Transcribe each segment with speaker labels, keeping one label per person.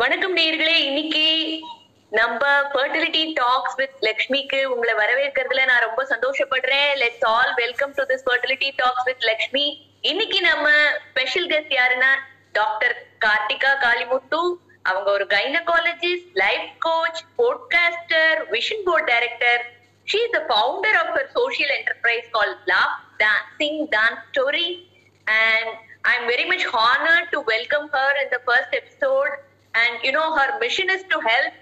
Speaker 1: வணக்கம் நேயர்களே இன்னைக்கு நம்ம ஃபர்டிலிட்டி டாக்ஸ் வித் லக்ஷ்மிக்கு உங்களை வரவேற்கிறதுல நான் ரொம்ப சந்தோஷப்படுறேன் let's all welcome to this fertility talks with Lakshmi இன்னைக்கு நம்ம ஸ்பெஷல் கெஸ்ட் யாருன்னா டாக்டர் கார்த்திகா காளிமுத்து அவங்க ஒரு gynaecologist life coach podcaster vision board director she is the founder of her social enterprise call lab sing dance story and I am very much honour to welcome her in the first episode And you know, her mission is to help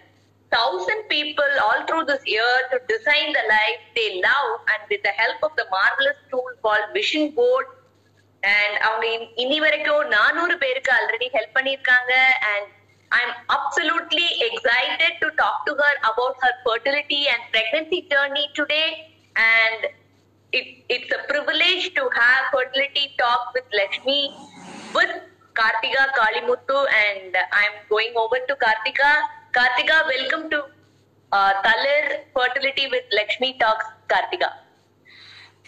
Speaker 1: thousand people all through this year to design the life they love, and with the help of the marvelous tool called Vision Board. And அவங்க இன்- இனி வரைக்கும் நானூறு பேருக்கு already help பண்ணிருக்காங்க and I'm absolutely excited to talk to her about her fertility and pregnancy journey today. And it, it's a privilege to have fertility talk with Lakshmi with Kartika Kalimuttu, and I'm going over to Kartika. Kartika, welcome to uh, Fertility with Lakshmi Talks, Kartika.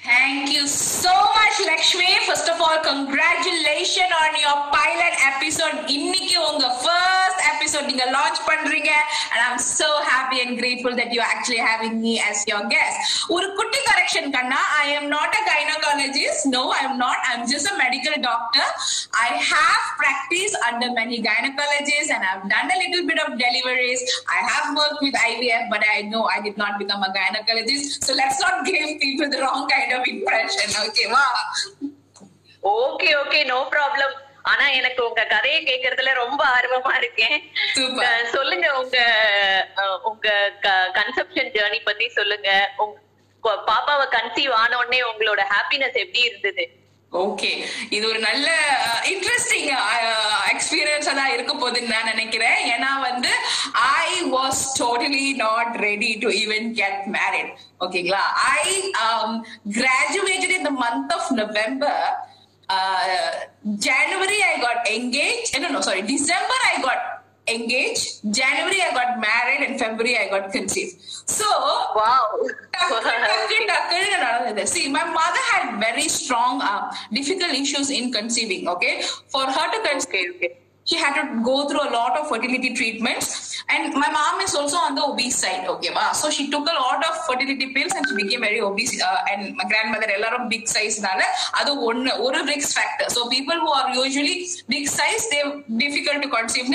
Speaker 2: Thank you so much, Lakshmi. First of all, congratulations on your pilot episode. இன்னைக்கு உங்க first episode நீங்க launch பண்றீங்க and I'm so happy and grateful that you're actually having me as your guest. ஒரு குட்டி correction Kanna, I am not a gynecologist. No, I'm not. I'm just a medical doctor. I have practiced under many gynecologists and I've done a little bit of deliveries. I have worked with IVF, but I know I did not become a gynecologist. So let's not give people the wrong kind kind of impression ஓகேவா
Speaker 1: okay okay no problem ஆனா எனக்கு உங்க கதையை கேக்குறதுல ரொம்ப ஆர்வமா இருக்கேன் சொல்லுங்க உங்க உங்க கன்செப்ஷன் ஜேர்னி பத்தி சொல்லுங்க பாப்பாவை கன்சீவ் ஆன உடனே உங்களோட ஹாப்பினஸ் எப்படி இருந்தது
Speaker 2: ஓகே இது ஒரு நல்ல இன்ட்ரெஸ்டிங் எக்ஸ்பீரியன்ஸா தான் இருக்க போகுதுன்னு நான் நினைக்கிறேன் ஏன்னா வந்து I was totally not ready to even get married ஓகேங்களா I graduated in the month of November January I got engage என்ன sorry December I got engaged. January I got married and February I got conceived. So wow, see, my mother had very strong, uh, difficult issues in conceiving. Okay, for her to conceive.
Speaker 1: Okay, okay
Speaker 2: she had to go through a lot of fertility treatments and my mom is also on the obese side okay so she took a lot of fertility pills and she became very obese uh, and my grandmother a lot of big size other one one risk factor so people who are usually big size they're difficult to conceive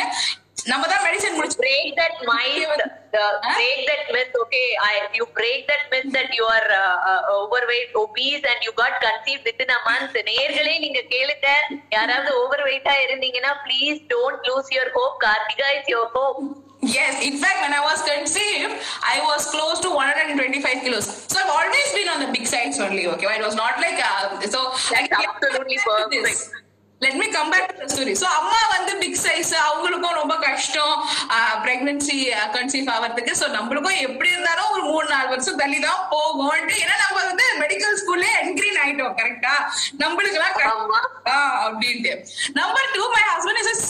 Speaker 2: னு நம்ம தான் medicine முடிச்சு
Speaker 1: break that myth uh, break that myth okay i you break that myth that you are uh, uh, overweight obese and you got conceived within a month நேர்களே நீங்க கேளுங்க யாராவது overweight ஆ இருந்தீங்கன்னா please don't lose your hope kartika is your hope
Speaker 2: Yes, in fact, when I was conceived, I was close to 125 kilos. So I've always been on the big sides only. Okay, it was not like uh, so.
Speaker 1: That's absolutely perfect.
Speaker 2: Let me compare back story so அம்மா வந்து big size அவங்களுக்கும் ரொம்ப கஷ்டம் pregnancy conceive ஆகிறதுக்கு so நம்மளுக்கும் எப்படி இருந்தாலும் ஒரு மூணு நாலு வருஷம் தள்ளி தான் போகும் ஏன்னா நம்ம வந்து மெடிக்கல் ஸ்கூல்லே என்கிரீன் ஆயிட்டோம் கரெக்டா நம்மளுக்கு எல்லாம் அப்படின்ட்டு number two my husband is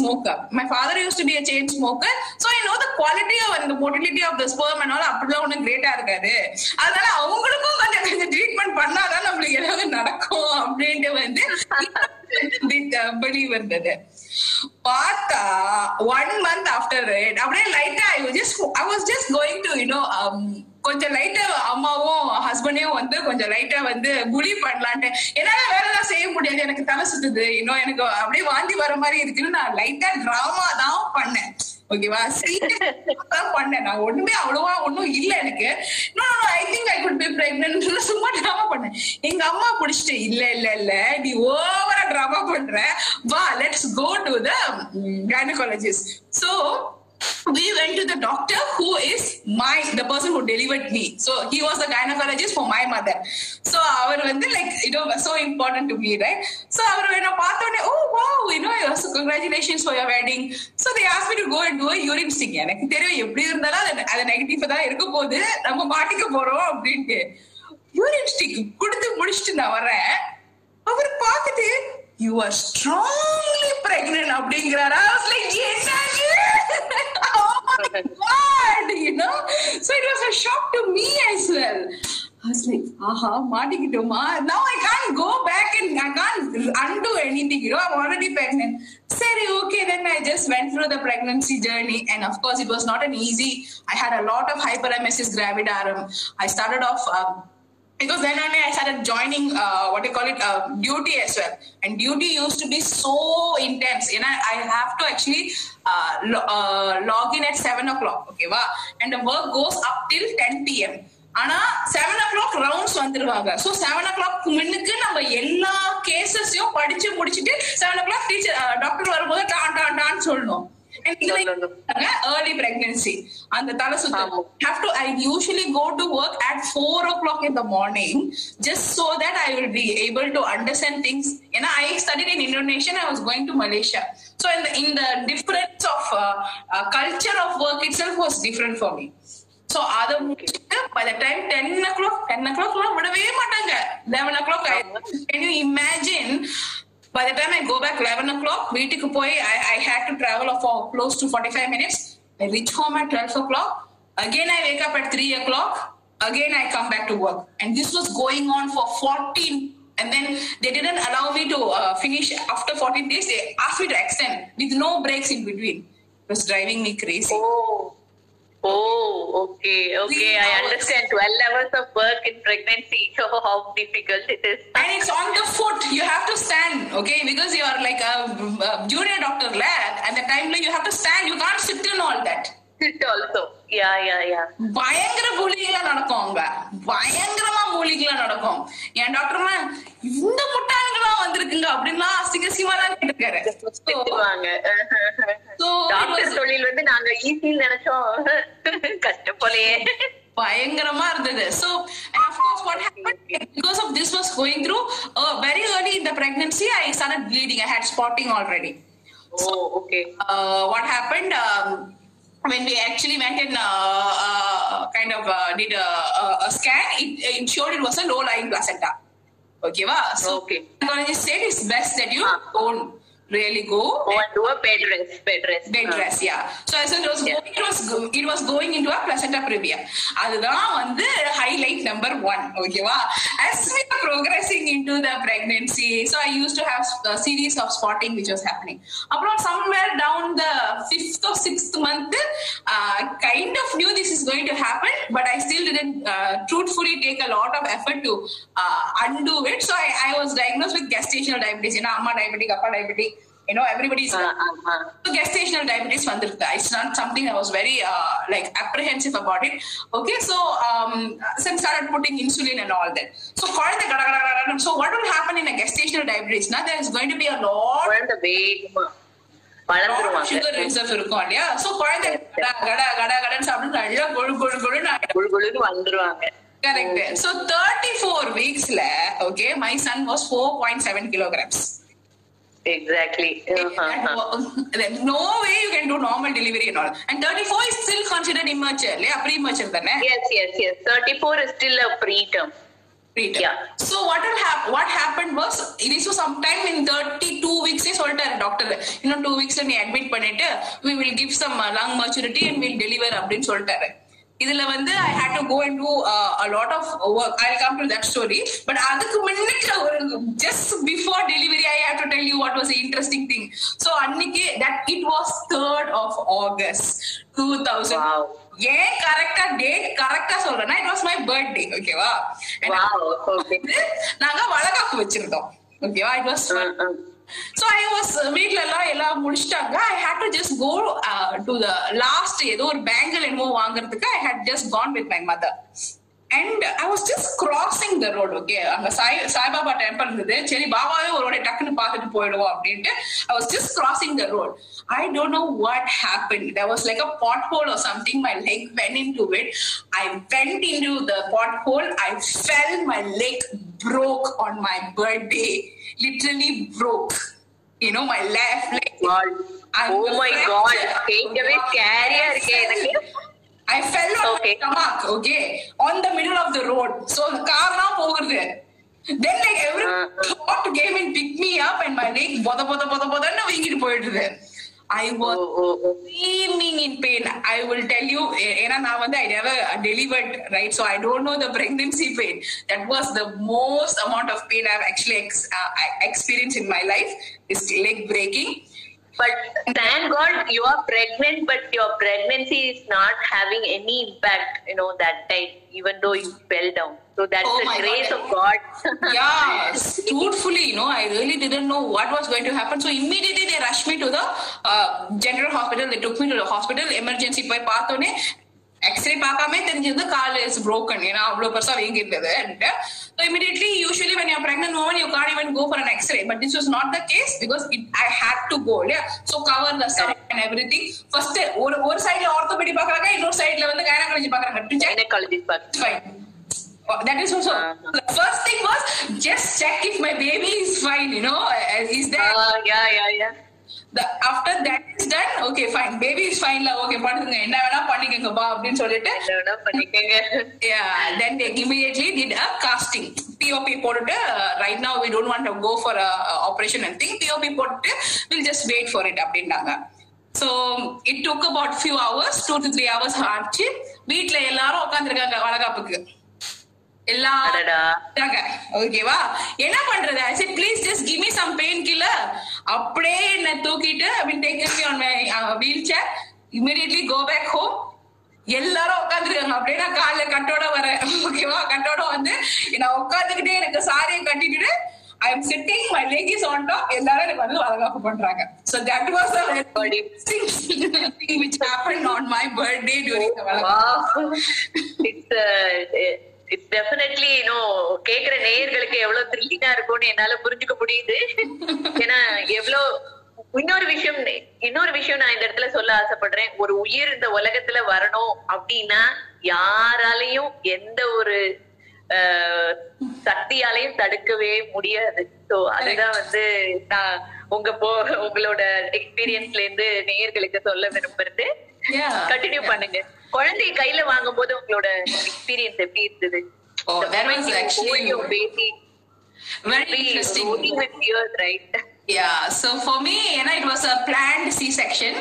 Speaker 2: smoker. My father use to be a chain smoker. So I know the quality of and the motility of the sperm and அப்படிலாம் ஒன்றும் கிரேட்டா இருக்காது அதனால அவங்களுக்கும் கொஞ்சம் கொஞ்சம் ட்ரீட்மெண்ட் பண்ணாதான் நம்மளுக்கு ஏதாவது நடக்கும் அப்படின்ட்டு வந்து பிலீவ் uh, இருந்தது பார்த்தா ஒன் மந்த் ஆஃப்டர் அப்படியே லைட்டா I was just I was just going to you know கொஞ்சம் லைட்டா அம்மாவும் ஹஸ்பண்டையும் வந்து கொஞ்சம் லைட்டா வந்து புலி பண்ணலான்ட்டு என்னால வேலைலாம் செய்ய முடியாது எனக்கு தலை சுத்துது இன்னும் எனக்கு அப்படியே வாந்தி வர மாதிரி இருக்குன்னு நான் லைட்டா டிராமா தான் பண்ணேன் ஓகேவா சீரியஸ் பண்ணேன் நான் ஒண்ணுமே அவ்வளவா ஒண்ணும் இல்ல எனக்கு no I think I could be pregnant சும்மா டிராமா பண்ணேன் எங்க அம்மா பிடிச்சிட்டு இல்ல இல்ல இல்ல நீ ஓவரா டிராமா பண்ற வா let's go to the gynaecologist so we went to the doctor who is my the person who delivered me so he was the gynecologist for my mother so அவர் வந்து like it was so important to me right so அவர் என்ன பார்த்தோனே ஓ wow you know your congratulations for your wedding so they asked me to go and do a urine sting எனக்கு தெரியும் எப்படி இருந்தாலும் அது அது நெகட்டிவ் தான் இருக்க போகுது நம்ம மாட்டிக்க போறோம் அப்படின்ட்டு யூரின் ஸ்டிக் கொடுத்து முடிச்சுட்டு நான் வரேன் அவர் பார்த்துட்டு யூ ஆர் ஸ்ட்ராங்லி பிரெக்னன்ட் அப்படிங்கிறாரா லைக் என்ன god you know so it was a shock to me as well I was like, aha, மாட்டிக்கிட்டோமா now I can't go back and I can't undo anything you know I'm already pregnant சரி okay then I just went through the pregnancy journey and of course it was not an easy I had a lot of hyperemesis gravidarum I started off um, because then only I started joining uh, what do you call it uh, duty as well. And duty used to be so intense. You know, I have to actually uh, lo- log in at seven o'clock. Okay, wow. And the work goes up till ten p.m. ஆனா seven o'clock rounds வந்துருவாங்க so seven o'clock முன்னுக்கு நம்ம எல்லா கேசஸையும் படிச்சு முடிச்சுட்டு seven o'clock teacher doctor வரும்போது டான் டான் டான் சொல்லணும் ஏர்லி பிரெக்னன்சி அந்த தலை சுத்தம்
Speaker 1: ஆமா.
Speaker 2: have to i usually go to work at four o'clock in the morning just so that i will be able to understand things you know i studied in indonesia and i was going to malaysia so in the in the difference of uh, uh, culture of work itself was different for me so அதை முடிச்சுட்டு by the time 10 o'clock 10 o'clock எல்லாம் விடவே மாட்டாங்க 11 o'clock I, can you imagine by the time I go back 11 o'clock வீட்டுக்கு போய் I, I had to travel for close to 45 minutes I reach home at 12 o'clock again I wake up at 3 o'clock again I come back to work and this was going on for 14 and then they didn't allow me to uh, finish after 14 days they asked me to extend with no breaks in between it was driving me crazy
Speaker 1: Oh. Oh, okay, okay.
Speaker 2: Three
Speaker 1: I
Speaker 2: hours.
Speaker 1: understand. 12 hours of work in pregnancy. Oh, how difficult it is.
Speaker 2: and it's on the foot you have to stand okay because you are like a, a junior doctor lad and the time like you have to stand you can't sit in all that
Speaker 1: Sit also. Yeah, yeah, yeah.
Speaker 2: பயங்கர மூலிகைலாம் நடக்கும் அங்க பயங்கரமா மூலிகைலாம் நடக்கும் என் டாக்டர்லாம் இந்த முட்டாள்களா வந்திருக்குங்க அப்படின்லாம் அசிங்கசியமா தான் கேட்டிருக்காரு So,
Speaker 1: திட்டுவாங்க.
Speaker 2: So, it
Speaker 1: டாக்டர்
Speaker 2: was-
Speaker 1: தொழில் வந்து நாங்க ஈஸின்னு நினைச்சோம் கஷ்டம் போலயே
Speaker 2: பயங்கரமா இருந்தது so and of course what happened because of this was going through uh, very early in the pregnancy i started bleeding i had spotting already
Speaker 1: Oh, okay.
Speaker 2: uh, what happened um, when we actually went and uh, uh, kind of uh, did a, a, a scan, it, it showed it was a low lying placenta. Okay, so
Speaker 1: okay.
Speaker 2: Psychologist said it's best that you don't ah really go
Speaker 1: Oh, and do a bed rest. Bed rest.
Speaker 2: bed
Speaker 1: Ah.
Speaker 2: rest, yeah. So as it was
Speaker 1: Yeah.
Speaker 2: going, it was go- it was going into a placenta previa. அதுதான் வந்து highlight number one, ஓகேவா As we were progressing into the pregnancy, so I used to have a series of spotting which was happening. அப்புறம் somewhere down the fifth or sixth month, uh, kind of knew this is going to happen, but I still didn't uh, truthfully take a lot of effort to uh, undo it. So I, I was diagnosed with gestational diabetes. You know, amma diabetic, appa diabetic. you know everybody's
Speaker 1: uh, uh,
Speaker 2: so gestational diabetes vandirukku it's not something i was very uh, like apprehensive about it okay so um since started putting insulin and all that so so what will happen in a gestational diabetes now there is going to be a lot sugar reserve இருக்கும் இல்லையா so குழந்தை கடா கடா கடா கடன் சாப்பிட்டு நல்லா கொழு கொழு கொழுன்னு வந்துருவாங்க
Speaker 1: கரெக்ட் சோ தேர்ட்டி
Speaker 2: ஃபோர் வீக்ஸ்ல okay my son was four point seven kilograms kilograms
Speaker 1: exactly
Speaker 2: There's no way you can do normal delivery and all. And 34 is still considered immature, இல்லையா premature தானே
Speaker 1: yes yes yes thirty four is still a preterm
Speaker 2: preterm.
Speaker 1: Yeah.
Speaker 2: So what will hap- what happened was this was sometime in 32 weeks சொல்லிட்டாரு doctor இன்னும் two வீக்ஸ்ல நீ admit பண்ணிட்டு we will give some uh, lung maturity and we'll deliver அப்படின்னு சொல்லிட்டாரு இதுல வந்து I had to go and do lot of work I come to that story but அதுக்கு முன்னுக்கு ஒரு just before delivery I had to tell you what was interesting thing so அன்னைக்கு that it was third of August two
Speaker 1: thousand
Speaker 2: ஏன் கரெக்டா date கரெக்டா சொல்றேன்னா it was my birthday ஓகேவா நாங்க வளகாக்கு வச்சிருந்தோம் ஓகேவா it was so I was வீட்ல எல்லாம் எல்லாம் முடிச்சிட்டாங்க I had to just go to the last ஏதோ ஒரு பேங்கல் என்னமோ வாங்குறதுக்கு I had just gone with my mother and I was just crossing the road okay அங்க சாய் சாய்பாபா டெம்பிள் இருந்தது சரி பாபாவே ஒரு வாட்டி டக்குன்னு பார்த்துட்டு போயிடுவோம் அப்படின்ட்டு I was just crossing the road I don't know what happen there was like a pothole or something my leg went into it i went into the pothole i fell my leg broke on my birthday literally broke you know my left leg
Speaker 1: oh my god கேட்கவே ஸ்கேரியா இருக்கே எனக்கு
Speaker 2: I fell on
Speaker 1: okay,
Speaker 2: tamak, okay, on the middle of the road. So the car now over there. Then like every thought came and picked me up and my leg bother bother bother bother and வீங்கிட்டு போயிடுது
Speaker 1: I was
Speaker 2: streaming in pain I will tell you ஏன்னா நான் வந்து I never delivered right so I don't know the pregnancy pain that was the most amount of pain I actually experience in my life is leg breaking
Speaker 1: But thank God you are pregnant, but your pregnancy is not having any impact, you know, that time, even though you fell down. So that's
Speaker 2: oh
Speaker 1: the grace
Speaker 2: God.
Speaker 1: of God.
Speaker 2: yeah, truthfully, you know, I really didn't know what was going to happen. So immediately they rushed me to the uh, general hospital. They took me to the hospital, emergency by path x-ray பார்க்காம தெரிஞ்சிருந்து கால் is broken ஏன்னா அவ்வளவு பெருசா வீங்கிருந்தது so immediately usually when you pregnant no you can even go for an x-ray but this was not the case because it I had to go இல்லையா so cover the stub and everything first ஒரு ஒரு சைட்ல ஆர்த்தோபெடி பாக்குறாங்க இன்னொரு சைட்ல வந்து gynaecology பாக்குறாங்க oh, That is also
Speaker 1: uh
Speaker 2: the first thing was just check if my baby is fine, you know, uh, is there?
Speaker 1: Uh, yeah, yeah, yeah.
Speaker 2: வீட்டுல okay fine baby okay என்ன வேணா சொல்லிட்டு காஸ்டிங் பிஓபி போட்டுட்டு right and thing POP போட்டுட்டு wait it hours three hours ஆச்சு எல்லாரும் உட்காந்துருக்காங்க வளகாப்புக்கு ஓகேவா என்ன பண்றது I said please just give me some pain killer அப்படியே என்ன தூக்கிட்டு அப்படின்னு taken me on my wheelchair immediately go back home எல்லாரும் உட்காந்துருக்காங்க அப்படியே நான் கால கட்டோட வரேன் ஓகேவா கட்டோட வந்து நான் உட்காந்துக்கிட்டே எனக்கு சாரியை கட்டிட்டு I am sitting my leg is on top எல்லாரும் எனக்கு வந்து வரவேற்பு பண்றாங்க so that was a very birthday thing which happened on my birthday during the oh,
Speaker 1: wow. it's a uh, it's definitely you know கேக்குற நேயர்களுக்கு எவ்வளவு த்ரில்லிங்கா இருக்கும்னு என்னால புரிஞ்சுக்க முடியுது ஏன்னா எவ்வளவு இன்னொரு விஷயம் இன்னொரு விஷயம் நான் இந்த இடத்துல சொல்ல ஆசைப்படுறேன் ஒரு உயிர் இந்த உலகத்துல வரணும் அப்படின்னா யாராலையும் எந்த ஒரு சக்தியாலையும் தடுக்கவே முடியாது சோ அதுதான் வந்து நான் உங்க போ உங்களோட எக்ஸ்பீரியன்ஸ்ல இருந்து நேயர்களுக்கு சொல்ல விரும்புறது கண்டினியூ பண்ணுங்க குழந்தைய கையில வாங்கும் போது உங்களோட எக்ஸ்பீரியன்ஸ் எப்படி இருந்தது
Speaker 2: oh, யா மீ ஏன்னா it was a C section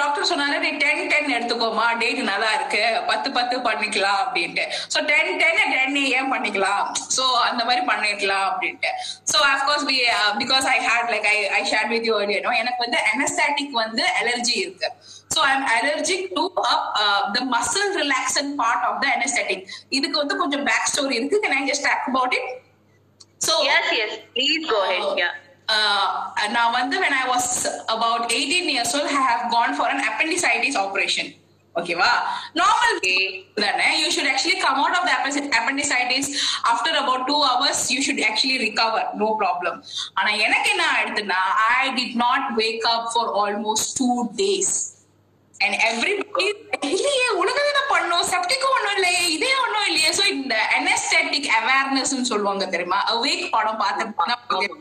Speaker 2: doctor நீ டென் டென் எடுத்துக்கோமா டேட் நல்லா இருக்கு பத்து பத்து பண்ணிக்கலாம் அப்படின்ட்டு டென் டென் பண்ணிக்கலாம் சோ அந்த மாதிரி பண்ணிக்கலாம் அப்படின்ட்டு because I had like I I with எனக்கு வந்து அனஸ்தாட்டிக் வந்து அலர்ஜி இருக்கு So I am allergic to the muscle relaxant part of the anaesthetic இதுக்கு வந்து கொஞ்சம் பேக் ஸ்டோரி இருக்கு can I just talk about it so
Speaker 1: Yes, yes. Please go ahead. Yeah.
Speaker 2: uh, now வந்து when I was about 18 years old, I have gone for an appendicitis operation. Okay, wow. Normal
Speaker 1: Okay.
Speaker 2: then eh, you should actually come out of the appendic- appendicitis after about two hours. You should actually recover, no problem. ஆனா எனக்கு என்ன ஆயிடுதுன்னா I did not wake up for almost two days. And everybody இல்லையே உனக்கு தானே பண்ணோம் செப்டிக்கும் இல்லையே இதே ஒன்றும் இல்லையே ஸோ இந்த அனஸ்டெட்டிக் அவேர்னஸ் சொல்லுவாங்க தெரியுமா அவேக் படம் பார்த்துருப்பாங்க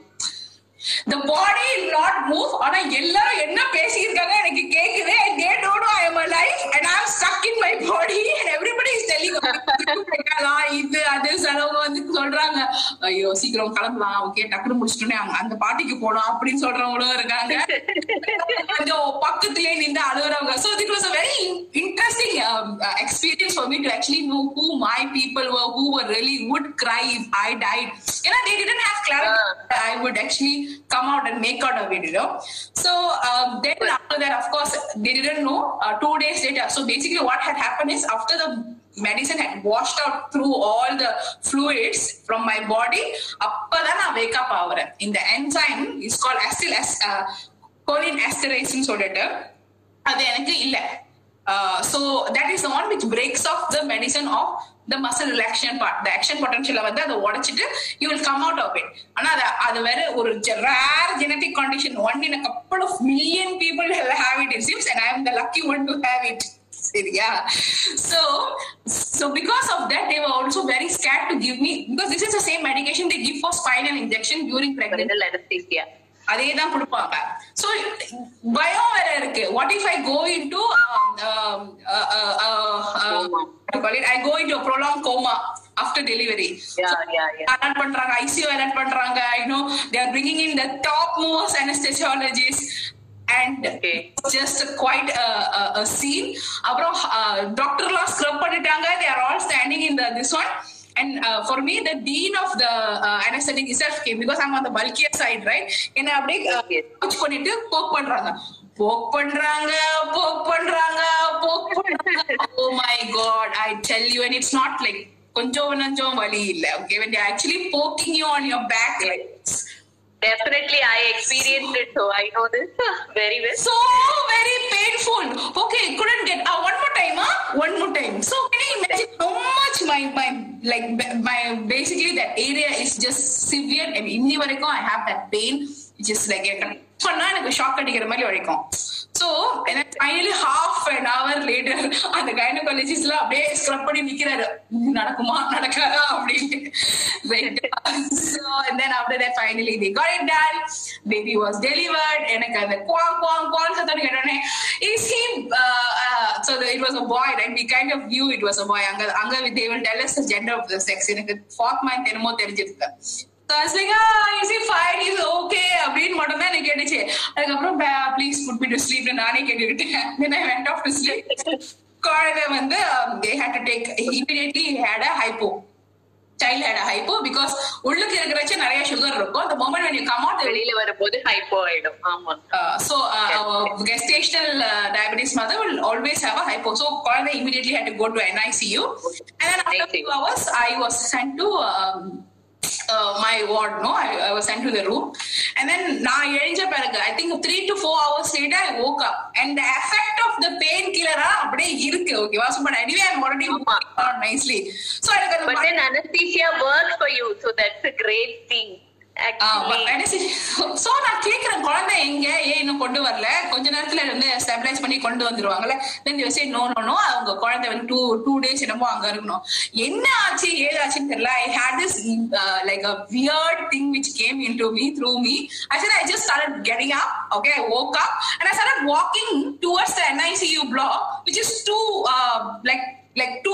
Speaker 2: பாடி நாட் மூவ் ஆனா எல்லாரும் ஐயோ சீக்கிரம் கிளம்பலாம் ஓகே டக்குனு முடிச்சிட்டோன்னே அங்க அந்த பாட்டிக்கு போனோம் அப்படின்னு சொல்றவங்களும் இருக்காங்க கொஞ்சம் பக்கத்திலே நின்று அழுகுறவங்க so it was a very interesting um, uh, experience for me to actually know who my people were who were really would cry if I died you know they didn't have clarity I would actually come out and make out of it, you know. So um, then after that, of course, they didn't know. Uh, two days later, so basically, what had happened is after the medicine had washed out through all the fluids from my body, அப்பதான் நான் wake up ஆகுறேன். இந்த enzyme is called acyl uh, choline esterase ன்னு சொல்லிட்டு அது எனக்கு இல்ல so that is one which breaks off the medicine of the muscle relaxation part the action பொட்டன்ஷியல வந்து அதை உடைச்சிட்டு you will come out of it ஆனா அது அது வேற ஒரு rare genetic condition one in couple of million people have it it seems and I am the lucky one to have it சரியா so so because of that they were also very scared to give me because this is the same medication they give for spinal injection during
Speaker 1: pregnant anesthesia
Speaker 2: அதே தான் கொடுப்பாங்க so பயம் வேற இருக்கு what if I go in to I go in to prolong
Speaker 1: coma after delivery
Speaker 2: allot பண்றாங்க ICU allot பண்றாங்க I know there bringing in the top most anaesthesiologist and just quite a scene அப்புறம் டாக்டர்லாம் scrub பண்ணிட்டாங்க they are all standing in this one and for me the team of the anaesthetic itself came because அந்த side right என்ன அப்படியே பண்ணிட்டு போக் பண்றாங்க poke பண்றாங்க poke பண்றாங்க போக் பண்றாங்க ஓ my God I tell you and it's not like கொஞ்சம் கொஞ்சம் வழி இல்ல okay actually poking you on your back like
Speaker 1: Definitely, I experienced it, so I know this very well.
Speaker 2: so very painful. Okay, couldn't get uh, one more time, huh? One more time. So can you imagine how much my my like b- my basically that area is just severe and இன்னி வரைக்கும் I have that pain. It's just like பண்ணா எனக்கு shock அடிக்கிற மாதிரி வரைக்கும் so finally half an hour later அந்த கைனகாலஜிஸ்ட்ல அப்படியே ஸ்க்ரப் பண்ணி நிக்கிறாரு நடக்குமா நடக்காதா அப்படின்னு finally they got it done baby was delivered எனக்கு அந்த குவாங் குவாங் குவாங் சத்தம் கேட்டோடனே is he so it was a boy right we kind of view it was a boy அங்க அங்க they will tell gender of the sex எனக்கு ஃபோர்த் மந்த் என்னமோ தெரிஞ்சிருக்கு So I was like, ah, is he fine? He's okay. அப்படின்னு மட்டும் தான் எனக்கு கேட்டுச்சு அதுக்கப்புறம் please put me to sleep நானே கேட்டுக்கிட்டேன் then I went off to sleep குழந்தை வந்து they had to take immediately he had a hypo child had a hypo because உள்ளுக்கு இருக்கிறச்ச நிறைய சுகர் இருக்கும் the moment when you come out the
Speaker 1: வெளியில வரும்போது hypo ஆயிடும் ஆமா
Speaker 2: uh, so uh, our gestational uh, diabetes mother will always have a hypo. So Corona immediately had to go to NICU, and then after
Speaker 1: NICU.
Speaker 2: few my ward, no? I, I, was sent to the room. And then, I think three to four hours later, I woke up. And the effect of the painkiller, okay? So, but anyway, I'm already out nicely. So,
Speaker 1: but then anesthesia works for you, so that's a great thing.
Speaker 2: So நான் கேக்குறேன் குழந்தை எங்க ஏன் இன்னும் கொண்டு வரல கொஞ்ச நேரத்துல பண்ணி கொண்டு வந்துருவாங்கல்ல குழந்தை வந்து டூ டேஸ் என்னமோ அங்க இருக்கணும் என்ன ஆச்சு ஏது ஆச்சுன்னு தெரியல I this like thing which through me just okay up walking like do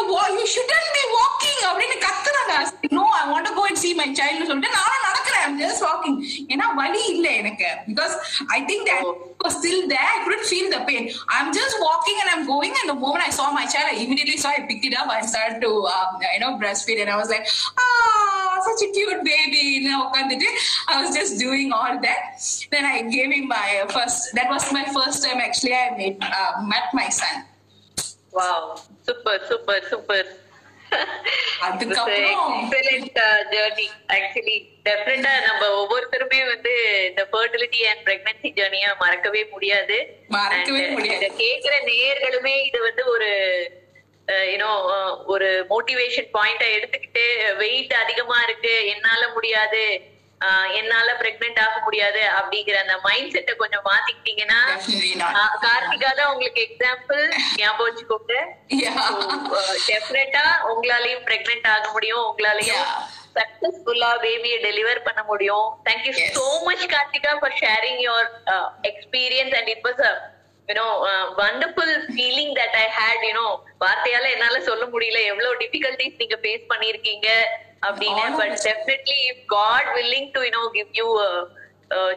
Speaker 2: you shouldn't be walking அப்படின்னு கத்துறாங்க no I want to go and see my child னு சொல்லிட்டு நானும் நடக்கிறேன் I'm just walking ஏன்னா வலி இல்ல எனக்கு because I think that
Speaker 1: Oh.
Speaker 2: was still there I couldn't feel the pain I'm just walking and I'm going and the moment I saw my child I immediately saw I picked it up I started to um, you know breastfeed and I was like ah such a cute baby you know உட்காந்துட்டு I was just doing all that then I gave him my first that was my first time actually I made uh, met my son
Speaker 1: Wow, super super super excellent actually டெஃபினட்டா நம்ம ஒவ்வொருத்தருமே வந்து இந்த fertility and pregnancy ஜேர்னியா மறக்கவே முடியாது கேக்குற நேயர்களுமே இது வந்து ஒரு யூனோ uh, uh, ஒரு மோட்டிவேஷன் பாயிண்டா எடுத்துக்கிட்டு வெயிட் அதிகமா இருக்கு என்னால முடியாது என்னால பிரெக்னென்ட் ஆக முடியாது அப்படிங்கிற அந்த மைண்ட் செட்டை கொஞ்சம் மாத்திக்கிட்டீங்கன்னா கார்த்திகா தான் உங்களுக்கு எக்ஸாம்பிள் ஞாபகம் வச்சுக்கோங்க டெஃபினட்டா உங்களாலையும் பிரெக்னென்ட் ஆக முடியும் உங்களாலையும் சக்சஸ்ஃபுல்லா பேபியை டெலிவர் பண்ண முடியும்
Speaker 2: thank you
Speaker 1: so much Karthika for sharing your experience and it was you know wonderful feeling that I had you know வார்த்தையால என்னால சொல்ல முடியல எவ்வளவு டிபிகல்டிஸ் நீங்க ஃபேஸ் பண்ணிருக்கீங்க அப்படின்னு
Speaker 2: but
Speaker 1: definitely if God willing to know give you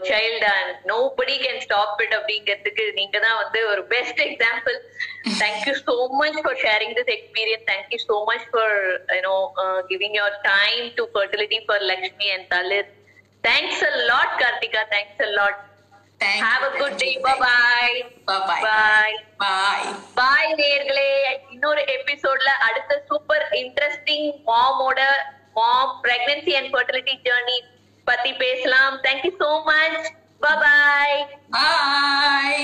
Speaker 1: child and nobody can stop it அப்படிங்கிறதுக்கு நீங்க தான் வந்து ஒரு best example thank you so much for sharing this experience thank you so much for you know giving your time to fertility for Lakshmi and Dalit thanks a lot Karthika
Speaker 2: thanks
Speaker 1: a lot Thank Have
Speaker 2: you.
Speaker 1: a good day.
Speaker 2: Bye
Speaker 1: bye.
Speaker 2: Bye
Speaker 1: bye. Bye. Bye. Bye நேர்களே இன்னொரு எபிசோட்ல அடுத்த super interesting மாமோட mom pregnancy and fertility journey பத்தி பேசலாம் thank you so much bye
Speaker 2: bye